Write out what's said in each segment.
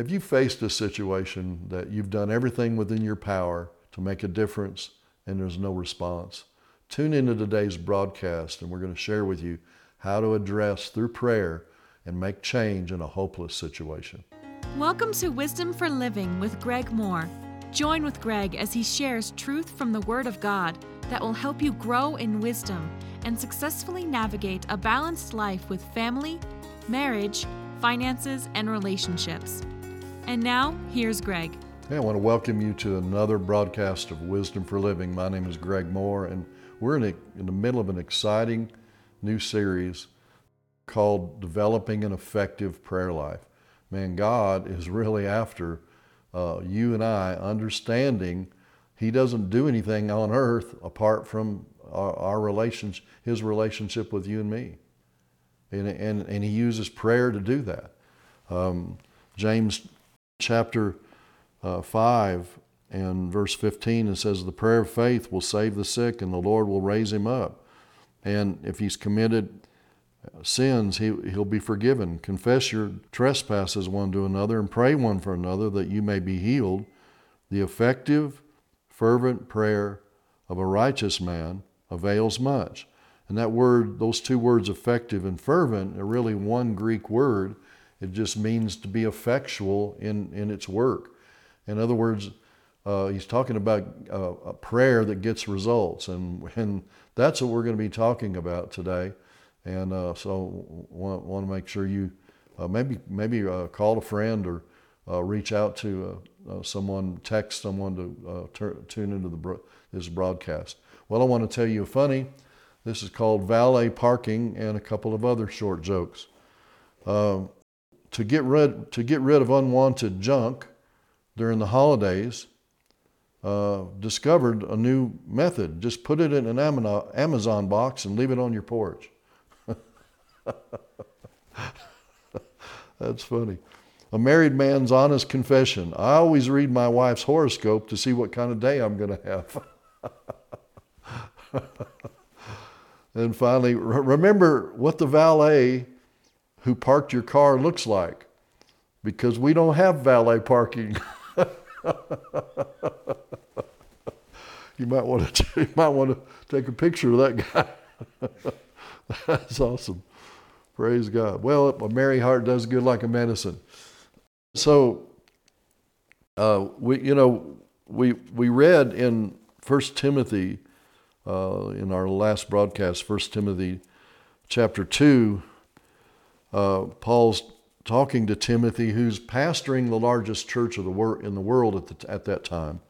Have you faced a situation that you've done everything within your power to make a difference and there's no response? Tune into today's broadcast and we're going to share with you how to address through prayer and make change in a hopeless situation. Welcome to Wisdom for Living with Greg Moore. Join with Greg as he shares truth from the Word of God that will help you grow in wisdom and successfully navigate a balanced life with family, marriage, finances, and relationships. And now, here's Greg. Hey, I want to welcome you to another broadcast of Wisdom for Living. My name is Greg Moore, and we're in, a, in the middle of an exciting new series called Developing an Effective Prayer Life. Man, God is really after uh, you and I understanding He doesn't do anything on earth apart from our, our relationship, His relationship with you and me. And, and, and He uses prayer to do that. Um, James chapter uh, 5 and verse 15, it says, The prayer of faith will save the sick, and the Lord will raise him up. And if he's committed sins, he, he'll be forgiven. Confess your trespasses one to another and pray one for another that you may be healed. The effective, fervent prayer of a righteous man avails much. And that word, those two words, effective and fervent, are really one Greek word. It just means to be effectual in, in its work. In other words, uh, he's talking about uh, a prayer that gets results. And, and that's what we're going to be talking about today. And uh, so want, want to make sure you uh, maybe maybe uh, call a friend or reach out to someone, text someone to tune into the bro- this broadcast. Well, I want to tell you a funny. This is called valet parking and a couple of other short jokes. Um, to get rid to get rid of unwanted junk during the holidays, uh, discovered a new method. Just put it in an Amazon box and leave it on your porch. That's funny. A married man's honest confession. I always read my wife's horoscope to see what kind of day I'm going to have. and finally, remember what the valet who parked your car looks like because we don't have valet parking. you might want to you might want to take a picture of that guy. That's awesome. Praise God. Well, a merry heart does good like a medicine. So, uh, we, you know, we we read in First Timothy, uh, in our last broadcast, First Timothy, chapter two. Uh, Paul's talking to Timothy, who's pastoring the largest church of the wor- in the world at the, at that time.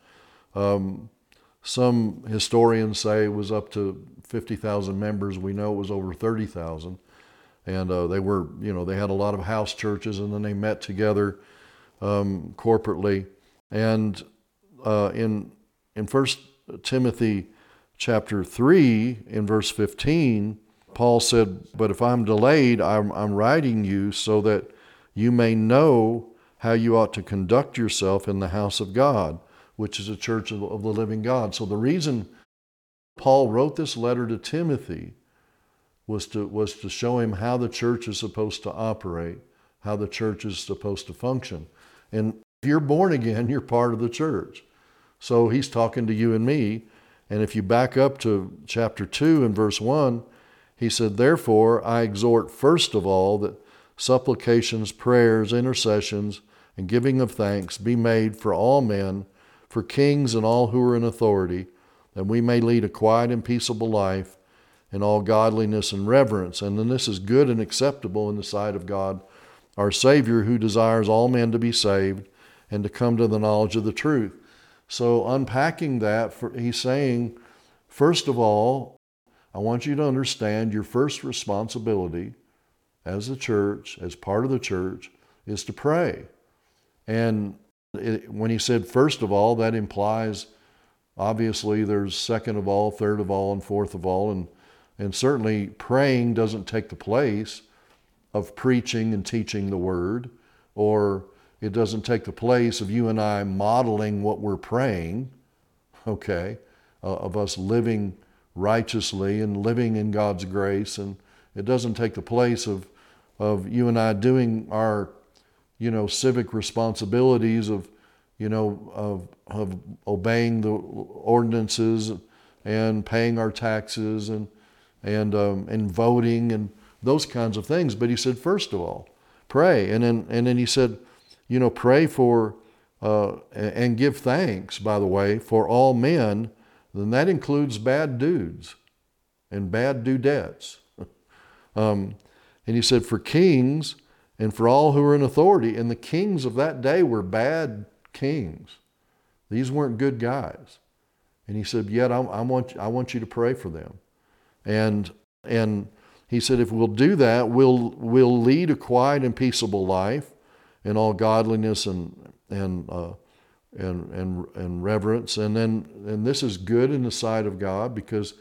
Um, some historians say it was up to 50,000 members. We know it was over 30,000 and uh, they were, you know, they had a lot of house churches, and then they met together um, corporately. And uh, in in First Timothy chapter three, in verse fifteen, Paul said, "But if I'm delayed, I'm, I'm writing you so that you may know how you ought to conduct yourself in the house of God, which is a church of, of the living God." So the reason Paul wrote this letter to Timothy was to, was to show him how the church is supposed to operate, how the church is supposed to function. And if you're born again, you're part of the church. So he's talking to you and me. And if you back up to chapter 2 and verse 1, he said, Therefore, I exhort first of all that supplications, prayers, intercessions, and giving of thanks be made for all men, for kings and all who are in authority, that we may lead a quiet and peaceable life in all godliness and reverence. And then this is good and acceptable in the sight of God, our Savior, who desires all men to be saved and to come to the knowledge of the truth. So, unpacking that, he's saying, first of all, I want you to understand your first responsibility as a church, as part of the church, is to pray. And it, when he said first of all, that implies obviously there's second of all, third of all, and fourth of all. And and certainly, praying doesn't take the place of preaching and teaching the word, or it doesn't take the place of you and I modeling what we're praying, okay, uh, of us living righteously and living in God's grace. And it doesn't take the place of, of you and I doing our you know, civic responsibilities of, you know, of, of obeying the ordinances and paying our taxes and, and, um, and voting and those kinds of things. But he said, first of all, pray. And then, and then he said, you know, pray for uh, and give thanks, by the way, for all men. Then that includes bad dudes and bad dudettes. um, and he said, for kings and for all who are in authority. And the kings of that day were bad kings. These weren't good guys. And he said, yet I, I, want, I want you to pray for them. And, and he said, if we'll do that, we'll, we'll lead a quiet and peaceable life in all godliness and, and, uh, and, and, and reverence. And then, and this is good in the sight of God because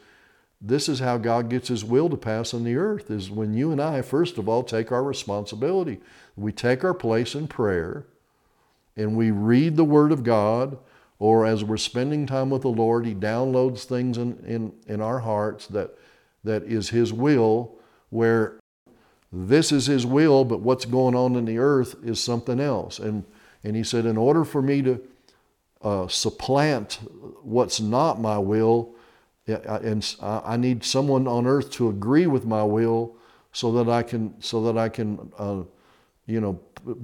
this is how God gets his will to pass on the earth is when you and I, first of all, take our responsibility. We take our place in prayer and we read the Word of God, or as we're spending time with the Lord, He downloads things in, in, in our hearts that, that is His will, where this is His will, but what's going on in the earth is something else. And, and He said, in order for me to uh, supplant what's not my will, and I need someone on earth to agree with my will so that I can so that I can uh, you know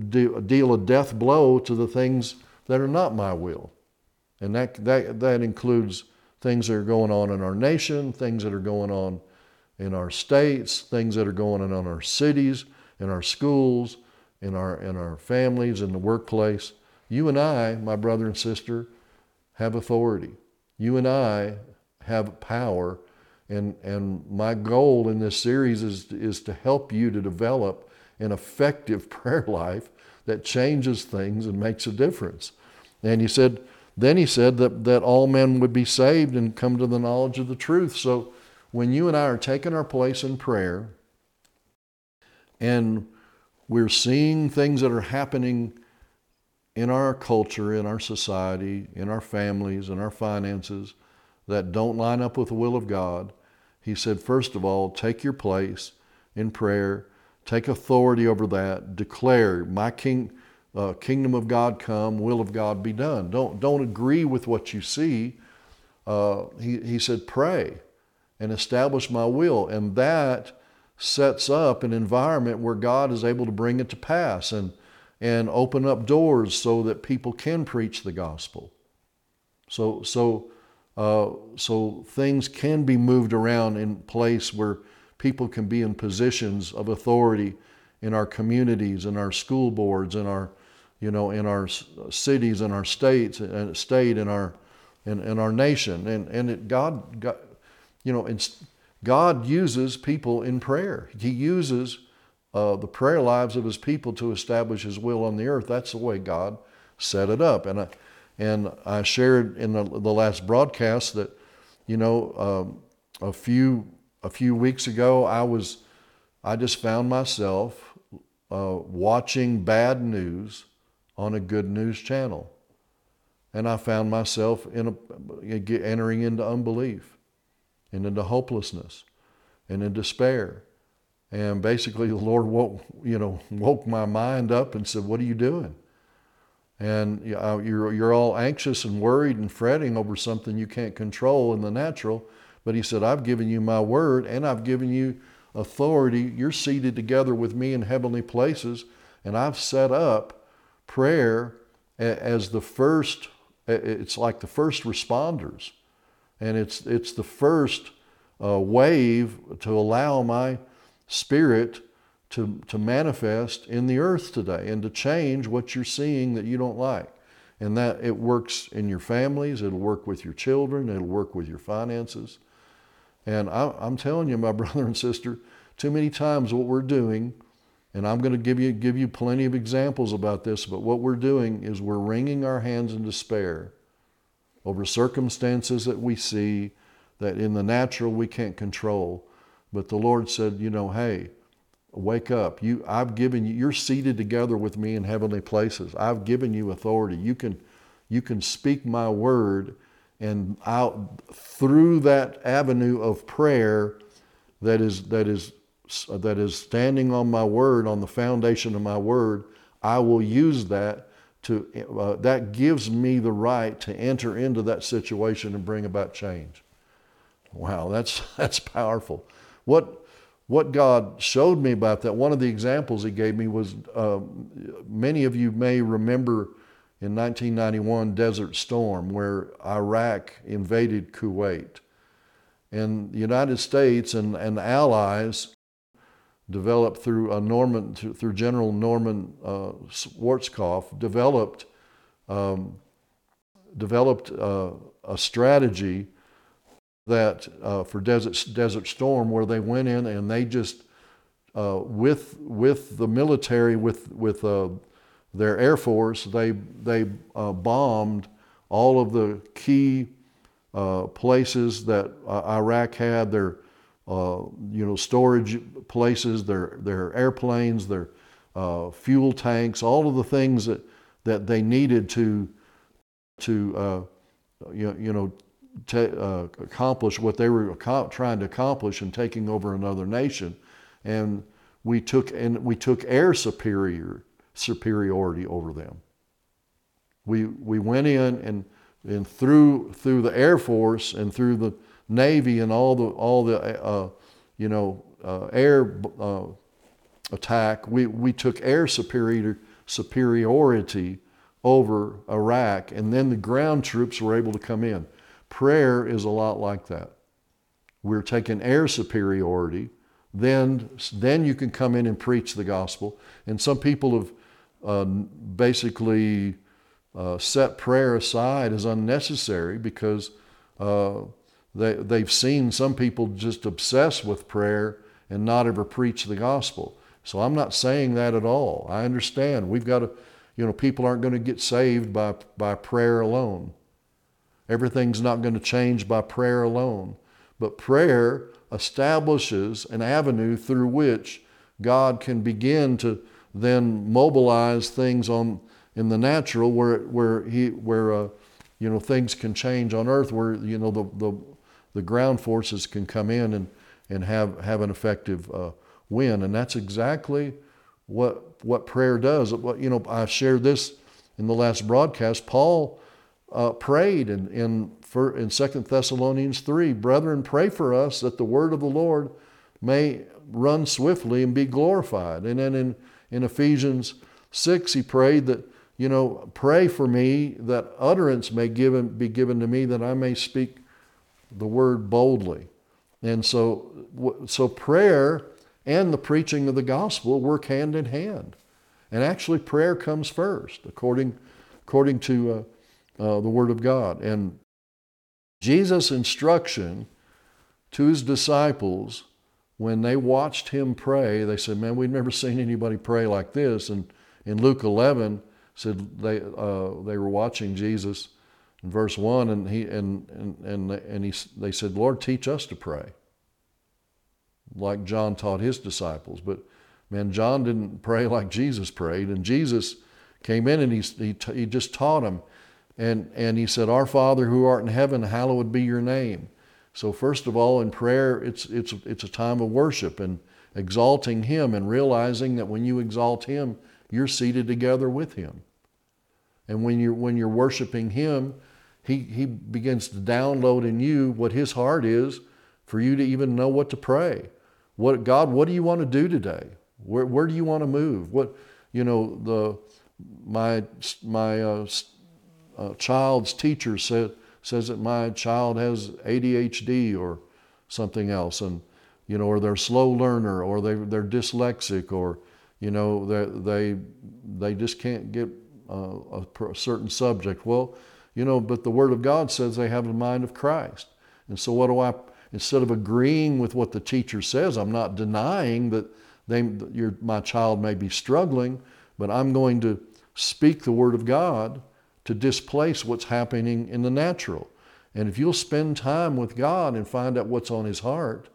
de- deal a death blow to the things that are not my will, and that that that includes things that are going on in our nation, things that are going on in our states, things that are going on in our cities, in our schools, in our in our families, in the workplace. You and I, my brother and sister, have authority. You and I have power. And, and my goal in this series is, is to help you to develop an effective prayer life that changes things and makes a difference. And he said, then he said that, that all men would be saved and come to the knowledge of the truth. So when you and I are taking our place in prayer and we're seeing things that are happening in our culture, in our society, in our families, in our finances, that don't line up with the will of God, he said, first of all, take your place in prayer, take authority over that, declare, my king, uh, kingdom of God come, will of God be done. Don't, don't agree with what you see. Uh, he, he said, pray and establish my will. And that sets up an environment where God is able to bring it to pass and, and open up doors so that people can preach the gospel. So, so uh, so things can be moved around in place where people can be in positions of authority in our communities, in our school boards, in our, you know, in our cities, in our states, and state, in our, in, in our nation, and and it, God, God, you know, God uses people in prayer. He uses uh, the prayer lives of His people to establish His will on the earth. That's the way God set it up, and. I, and I shared in the, the last broadcast that, you know, um, a few a few weeks ago, I was, I just found myself uh, watching bad news on a good news channel, and I found myself in a, entering into unbelief, and into hopelessness, and in despair, and basically the Lord woke, you know, woke my mind up and said, "What are you doing?" and you're, you're all anxious and worried and fretting over something you can't control in the natural. But he said, I've given you my word and I've given you authority. You're seated together with me in heavenly places, and I've set up prayer as the first, it's like the first responders. And it's, it's the first uh, wave to allow my spirit to, to manifest in the earth today and to change what you're seeing that you don't like. And that it works in your families, it'll work with your children, it'll work with your finances. And I, am telling you, my brother and sister, too many times what we're doing, and I'm going to give you, give you plenty of examples about this, but what we're doing is we're wringing our hands in despair over circumstances that we see that in the natural we can't control. But the Lord said, you know, hey, wake up you i've given you you're seated together with me in heavenly places i've given you authority you can you can speak my word and out through that avenue of prayer that is that is that is standing on my word on the foundation of my word I will use that to, uh, that gives me the right to enter into that situation and bring about change. Wow, that's, that's powerful. What, what God showed me about that, one of the examples He gave me was um, many of you may remember in 1991 Desert Storm, where Iraq invaded Kuwait. And the United States and, and allies developed through a Norman, through General Norman uh, Schwarzkopf, developed, um, developed uh, a strategy that uh, for Desert, Desert Storm where they went in and they just, uh, with, with the military, with, with uh, their Air Force, they, they uh, bombed all of the key places that Iraq had, their uh, you know, storage places, their, their airplanes, their uh, fuel tanks, all of the things that, that they needed to, to uh, you, you know, uh, accomplish what they were trying to accomplish in taking over another nation. And we took, and we took air superior, superiority over them. We, we went in and, and through, through the Air Force and through the Navy and all the all the uh, you know uh, air uh, attack, we, we took air superior, superiority over Iraq, and then the ground troops were able to come in. Prayer is a lot like that. We're taking air superiority, then, then you can come in and preach the gospel. And some people have uh, basically uh, set prayer aside as unnecessary because uh, they, they've seen some people just obsess with prayer and not ever preach the gospel. So I'm not saying that at all. I understand. We've got to, you know, people aren't going to get saved by, by prayer alone. Everything's not going to change by prayer alone. But prayer establishes an avenue through which God can begin to then mobilize things on in the natural where where he where uh, you know things can change on earth where you know the the the ground forces can come in and, and have, have an effective uh, win. And that's exactly what, what prayer does. You know, I shared this in the last broadcast. Paul uh, prayed in, in, for, in 2 Thessalonians 3 Brethren, pray for us that the word of the Lord may run swiftly and be glorified. And then in, in Ephesians 6, he prayed that, you know, pray for me that utterance may given, be given to me that I may speak the word boldly. And so, so prayer and the preaching of the gospel work hand in hand. And actually, prayer comes first, according, according to uh, uh, the Word of God. And Jesus' instruction to his disciples when they watched him pray, they said, Man, we've never seen anybody pray like this. And in Luke 11, said they, uh, they were watching Jesus in verse 1 and he and and and, and he, they said lord teach us to pray like john taught his disciples but man john didn't pray like jesus prayed and jesus came in and he, he, he just taught them and, and he said our father who art in heaven hallowed be your name so first of all in prayer it's, it's, it's a time of worship and exalting him and realizing that when you exalt him you're seated together with him and when you're, when you're worshiping him he, he begins to download in you what his heart is for you to even know what to pray. What God, what do you want to do today? Where, where do you want to move? What, you know, the my my uh, uh, child's teacher said says that my child has ADHD or something else, and you know, or they're slow learner, or they they're dyslexic, or you know, they they they just can't get a, a certain subject. Well, you know, but the Word of God says they have the mind of Christ. And so, what do I, instead of agreeing with what the teacher says, I'm not denying that they, your, my child may be struggling, but I'm going to speak the Word of God to displace what's happening in the natural. And if you'll spend time with God and find out what's on His heart,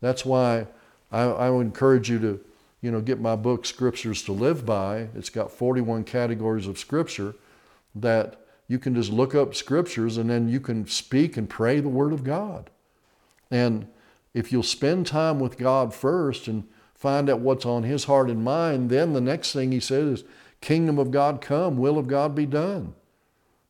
that's why I, I would encourage you to, you know, get my book, Scriptures to Live By. It's got 41 categories of Scripture that you can just look up scriptures and then you can speak and pray the Word of God. And if you'll spend time with God first and find out what's on His heart and mind, then the next thing He says is kingdom of God come, will of God be done.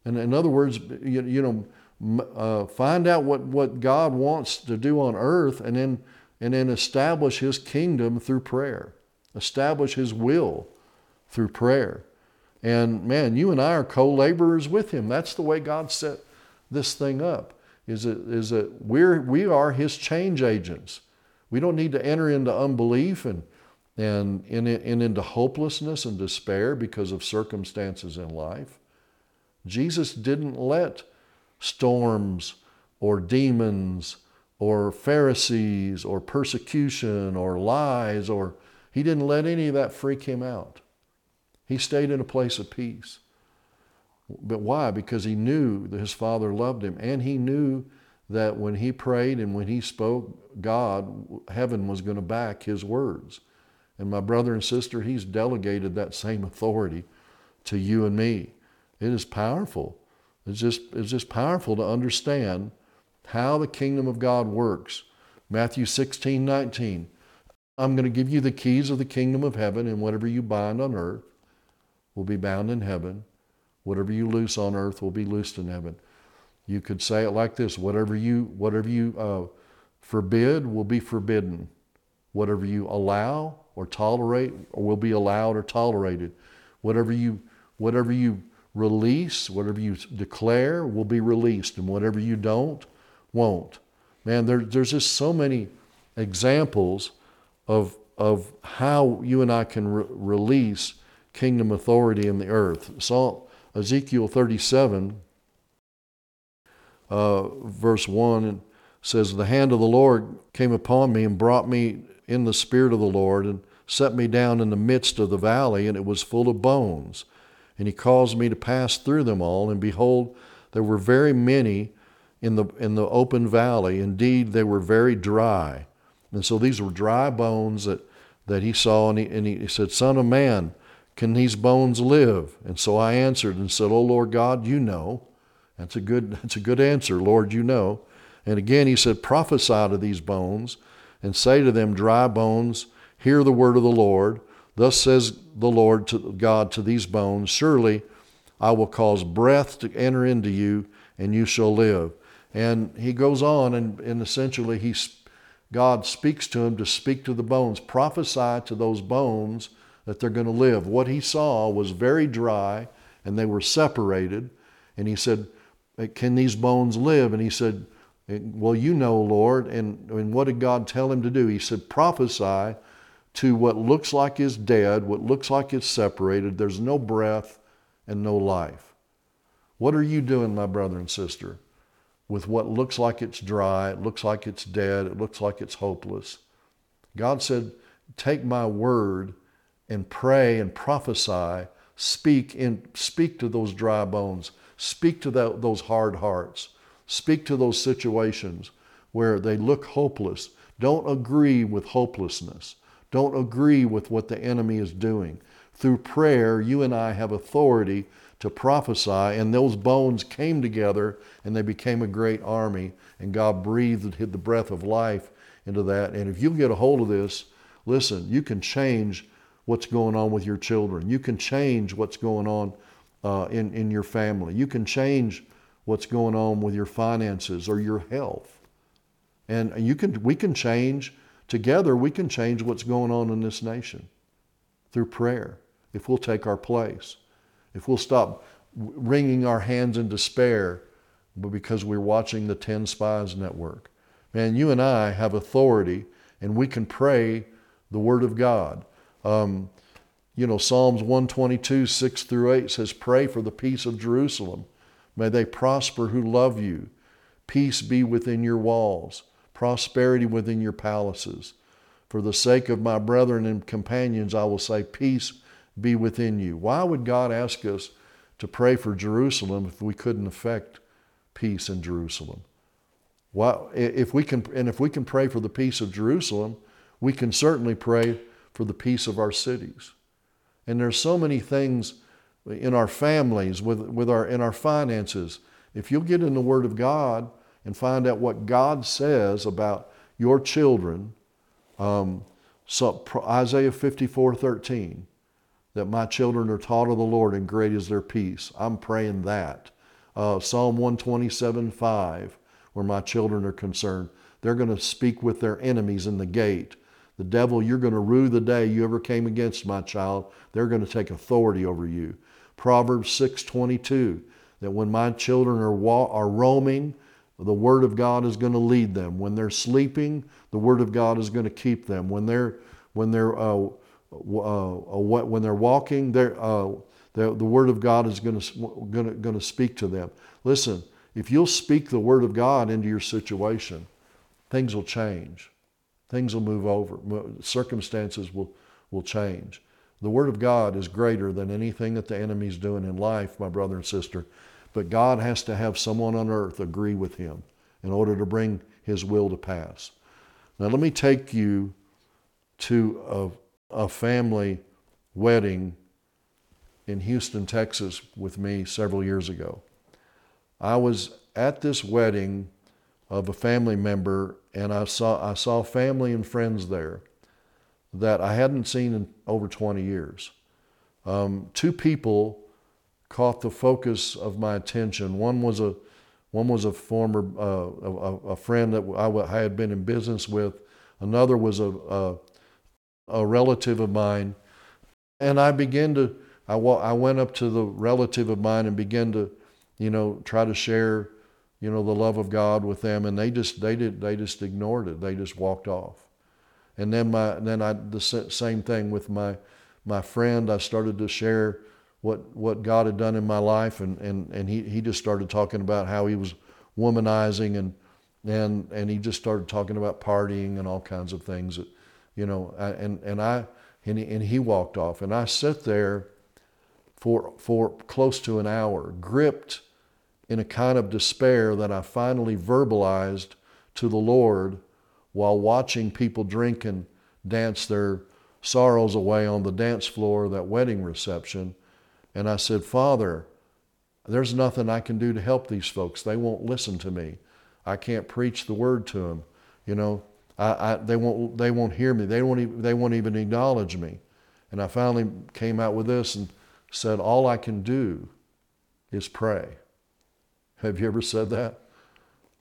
And in other words, you, you know, uh, find out what, what God wants to do on earth and then, and then establish his kingdom through prayer. Establish his will through prayer. And man, you and I are co-laborers with him. That's the way God set this thing up. Is that, is that we're, we are his change agents. We don't need to enter into unbelief and, and, and, and into hopelessness and despair because of circumstances in life. Jesus didn't let storms or demons or Pharisees or persecution or lies or he didn't let any of that freak him out. He stayed in a place of peace. But why? Because he knew that his father loved him and he knew that when he prayed and when he spoke, God, heaven was going to back his words. And my brother and sister, he's delegated that same authority to you and me. It is powerful. It's just, it's just powerful to understand how the kingdom of God works. Matthew 16, 19. I'm going to give you the keys of the kingdom of heaven, and whatever you bind on earth will be bound in heaven. Whatever you loose on earth will be loosed in heaven. You could say it like this whatever you, whatever you uh, forbid will be forbidden. Whatever you allow or tolerate or will be allowed or tolerated. Whatever you, whatever you release, whatever you declare will be released, and whatever you don't, won't. Man, there, there's just so many examples of, of how you and I can re- release kingdom authority in the earth. So Ezekiel 37 uh, verse 1 says, The hand of the Lord came upon me and brought me in the spirit of the Lord and set me down in the midst of the valley, and it was full of bones. And he caused me to pass through them all, and behold, there were very many in the, in the open valley. Indeed, they were very dry. And so these were dry bones that, that he saw, and he, and he said, Son of man, can these bones live? And so I answered and said, Oh Lord God, you know. That's a good, that's a good answer, Lord, you know. And again, he said, Prophesy to these bones and say to them, Dry bones, hear the word of the Lord. Thus says the Lord to God to these bones, Surely I will cause breath to enter into you, and you shall live. And he goes on, and, and essentially, he, God speaks to him to speak to the bones, prophesy to those bones that they're going to live. What he saw was very dry, and they were separated. And he said, uh, can these bones live? And he said, uh, Well, you know, Lord. And, and what did God tell him to do? He said, Prophesy to what looks like is dead, what looks like it's separated. There's no breath and no life. What are you doing, my brother and sister, with what looks like it's dry, it looks like it's dead, it looks like it's hopeless? God said, Take my word and pray and prophesy, speak, in, speak to those dry bones Speak to that, those hard hearts. Speak to those situations where they look hopeless. Don't agree with hopelessness. Don't agree with what the enemy is doing. Through prayer, you and I have authority to prophesy, and those bones came together and they became a great army, and God breathed the breath of life into that. And if you get a hold of this, listen, you can change what's going on with your children. You can change what's going on uh, in, in your family. You can change what's going on with your finances or your health. And you can, we can change, together, we can change what's going on in this nation through prayer if we'll take our place. If we'll stop wringing our hands in despair because we're watching the 10 Spies Network. Man, you and I have authority and we can pray the Word of God. Um, you know, Psalms 122, 6 through 8 says, Pray for the peace of Jerusalem. May they prosper who love you. Peace be within your walls, prosperity within your palaces. For the sake of my brethren and companions, I will say, Peace be within you. Why would God ask us to pray for Jerusalem if we couldn't affect peace in Jerusalem? Why, if we can, and if we can pray for the peace of Jerusalem, we can certainly pray for the peace of our cities. And there's so many things in our families, with, with our, in our finances. If you'll get in the Word of God and find out what God says about your children, um, so Isaiah 54 13. that my children are taught of the Lord and great is their peace. I'm praying that. Uh, Psalm 127 5, where my children are concerned. They're going to speak with their enemies in the gate. The devil, you're going to rue the day you ever came against my child. They're going to take authority over you. Proverbs 6:22, that when my children are, wa- are roaming, the Word of God is going to lead them. When they're sleeping, the Word of God is going to keep them. When they're when they're uh, uh, when they're walking, they're, uh, the, the Word of God is going to going to going to speak to them. Listen, if you'll speak the Word of God into your situation, things will change. Things will move over. Circumstances will will change. The Word of God is greater than anything that the enemy's doing in life, my brother and sister. But God has to have someone on earth agree with him in order to bring his will to pass. Now, let me take you to a, a family wedding in Houston, Texas, with me several years ago. I was at this wedding of a family member, and I saw, I saw family and friends there that I hadn't seen in over 20 years. Um, two people caught the focus of my attention. One was a one was a former uh, a, a, friend that I, had been in business with. Another was a, a, a relative of mine, and I began to I, I went up to the relative of mine and began to, you know, try to share, you know, the love of God with them, and they just they did they just ignored it. They just walked off. And then my then I the same thing with my my friend. I started to share what what God had done in my life, and and and he he just started talking about how he was womanizing and and and he just started talking about partying and all kinds of things that, you know, I, and and I and he, and he walked off, and I sat there for for close to an hour, gripped in a kind of despair that I finally verbalized to the Lord while watching people drink and dance their sorrows away on the dance floor that wedding reception and I said, Father, there's nothing I can do to help these folks. They won't listen to me. I can't preach the word to them. You know, I, I, they, won't, they won't hear me. They won't, even, they won't even acknowledge me. And I finally came out with this and said, All I can do is pray. Have you ever said that?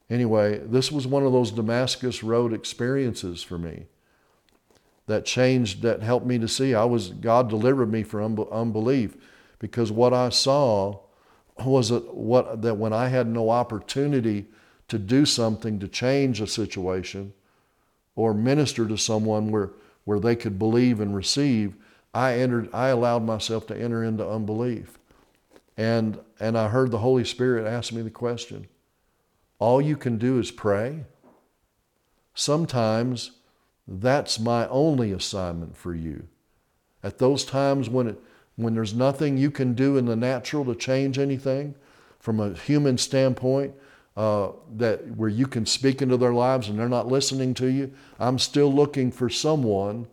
Anyway, this was one of those Damascus Road experiences for me that changed, that helped me to see. I was, God delivered me from unbelief because what I saw was that, what, that when I had no opportunity to do something to change a situation or minister to someone where, where they could believe and receive, I, entered, I allowed myself to enter into unbelief. And, and I heard the Holy Spirit ask me the question all you can do is pray? Sometimes that's my only assignment for you. At those times when it, when there's nothing you can do in the natural to change anything from a human standpoint, uh, that where you can speak into their lives and they're not listening to you, I'm still looking for someone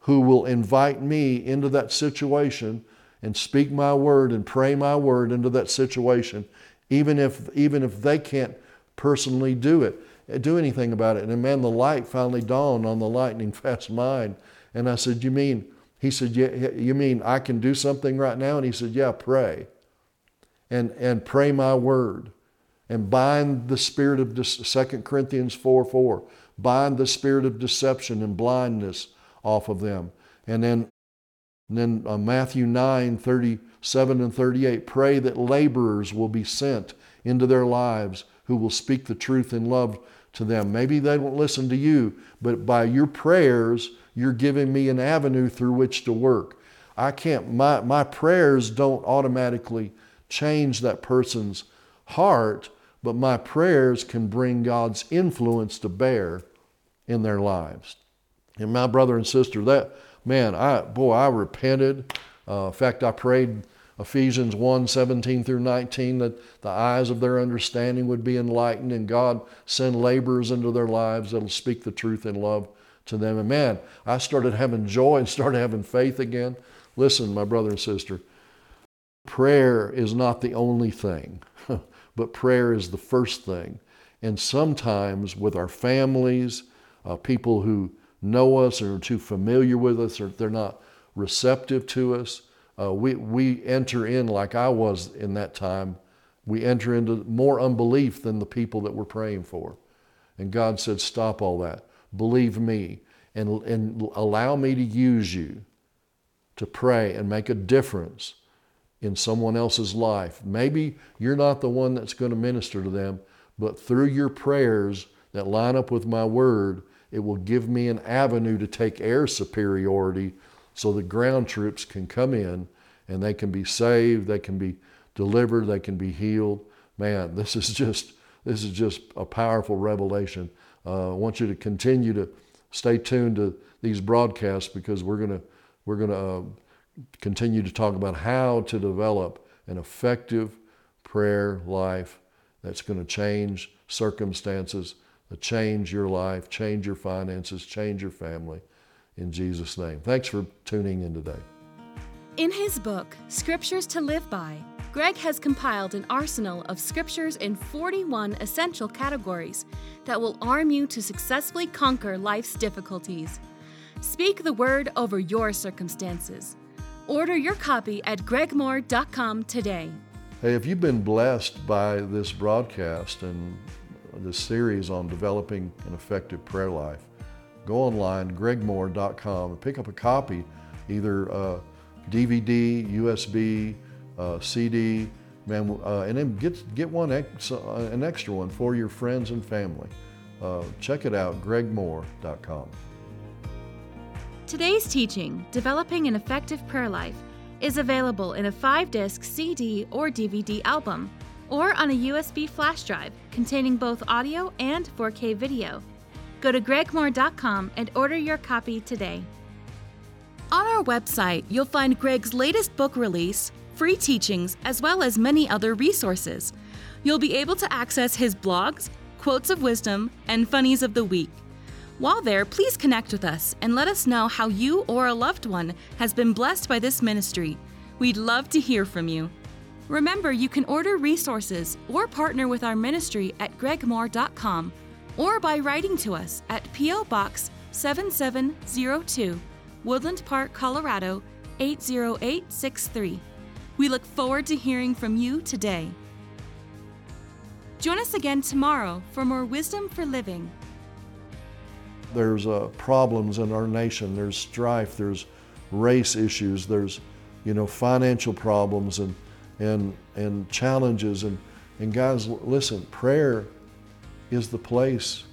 who will invite me into that situation and speak my word and pray my word into that situation, even if even if they can't personally do it, do anything about it. And man, the light finally dawned on the lightning fast mind. And I said, You mean he said, You mean I can do something right now? And he said, Yeah, pray. And, and pray my word. And bind the spirit of, 2 Corinthians 4 4, bind the spirit of deception and blindness off of them. And then, and then uh, Matthew 9 37 and 38, pray that laborers will be sent into their lives who will speak the truth in love to them. Maybe they won't listen to you, but by your prayers, you're giving me an avenue through which to work. I can't, my, my prayers don't automatically change that person's heart, but my prayers can bring God's influence to bear in their lives. And my brother and sister, that, man, I, boy, I repented. Uh, in fact, I prayed Ephesians 1 17 through 19, that the eyes of their understanding would be enlightened and God send laborers into their lives that'll speak the truth in love to them. And man, I started having joy and started having faith again. Listen, my brother and sister, prayer is not the only thing, but prayer is the first thing. And sometimes with our families, uh, people who know us or are too familiar with us or they're not receptive to us, uh, we, we enter in like I was in that time. We enter into more unbelief than the people that we're praying for. And God said, Stop all that. Believe me and, and allow me to use you to pray and make a difference in someone else's life. Maybe you're not the one that's going to minister to them, but through your prayers that line up with my word, it will give me an avenue to take air superiority so the ground troops can come in and they can be saved, they can be delivered, they can be healed. Man, this is just this is just a powerful revelation. Uh, I want you to continue to stay tuned to these broadcasts because we're gonna we're gonna uh, continue to talk about how to develop an effective prayer life that's going to change circumstances, change your life, change your finances, change your family. In Jesus' name. Thanks for tuning in today. In his book, Scriptures to Live By, Greg has compiled an arsenal of scriptures in 41 essential categories that will arm you to successfully conquer life's difficulties. Speak the word over your circumstances. Order your copy at gregmoore.com today. Hey, if you've been blessed by this broadcast and this series on developing an effective prayer life, go online, gregmoore.com, and pick up a copy, either uh, DVD, USB, uh, CD, man, uh, and then get, get one ex, uh, an extra one for your friends and family. Uh, check it out, gregmoore.com. Today's teaching, Developing an Effective Prayer Life, is available in a five disc CD or DVD album, or on a USB flash drive containing both audio and 4K video. Go to gregmoore.com and order your copy today. On our website, you'll find Greg's latest book release, free teachings, as well as many other resources. You'll be able to access his blogs, quotes of wisdom, and funnies of the week. While there, please connect with us and let us know how you or a loved one has been blessed by this ministry. We'd love to hear from you. Remember, you can order resources or partner with our ministry at gregmoore.com or by writing to us at P.O. Box 7702, Woodland Park, Colorado 80863. We look forward to hearing from you today. Join us again tomorrow for more Wisdom for Living. There's uh, problems in our nation. There's strife. There's race issues. There's, you know, financial problems and and and challenges. And and guys, listen. Prayer is the place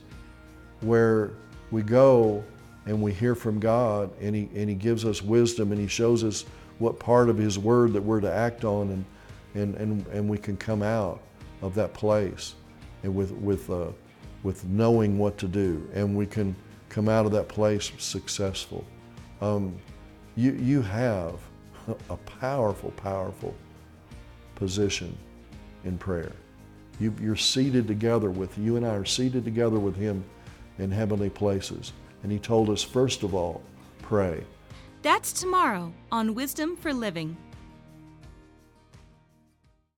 where we go and we hear from God, and He and He gives us wisdom, and He shows us what part of His Word that we're to act on, and and and and we can come out of that place, and with with uh, with knowing what to do, and we can come out of that place successful. Um, you, you have a powerful, powerful position in prayer. You, you're seated together with, you and I are seated together with Him in heavenly places. And He told us, first of all, pray. That's tomorrow on Wisdom for Living.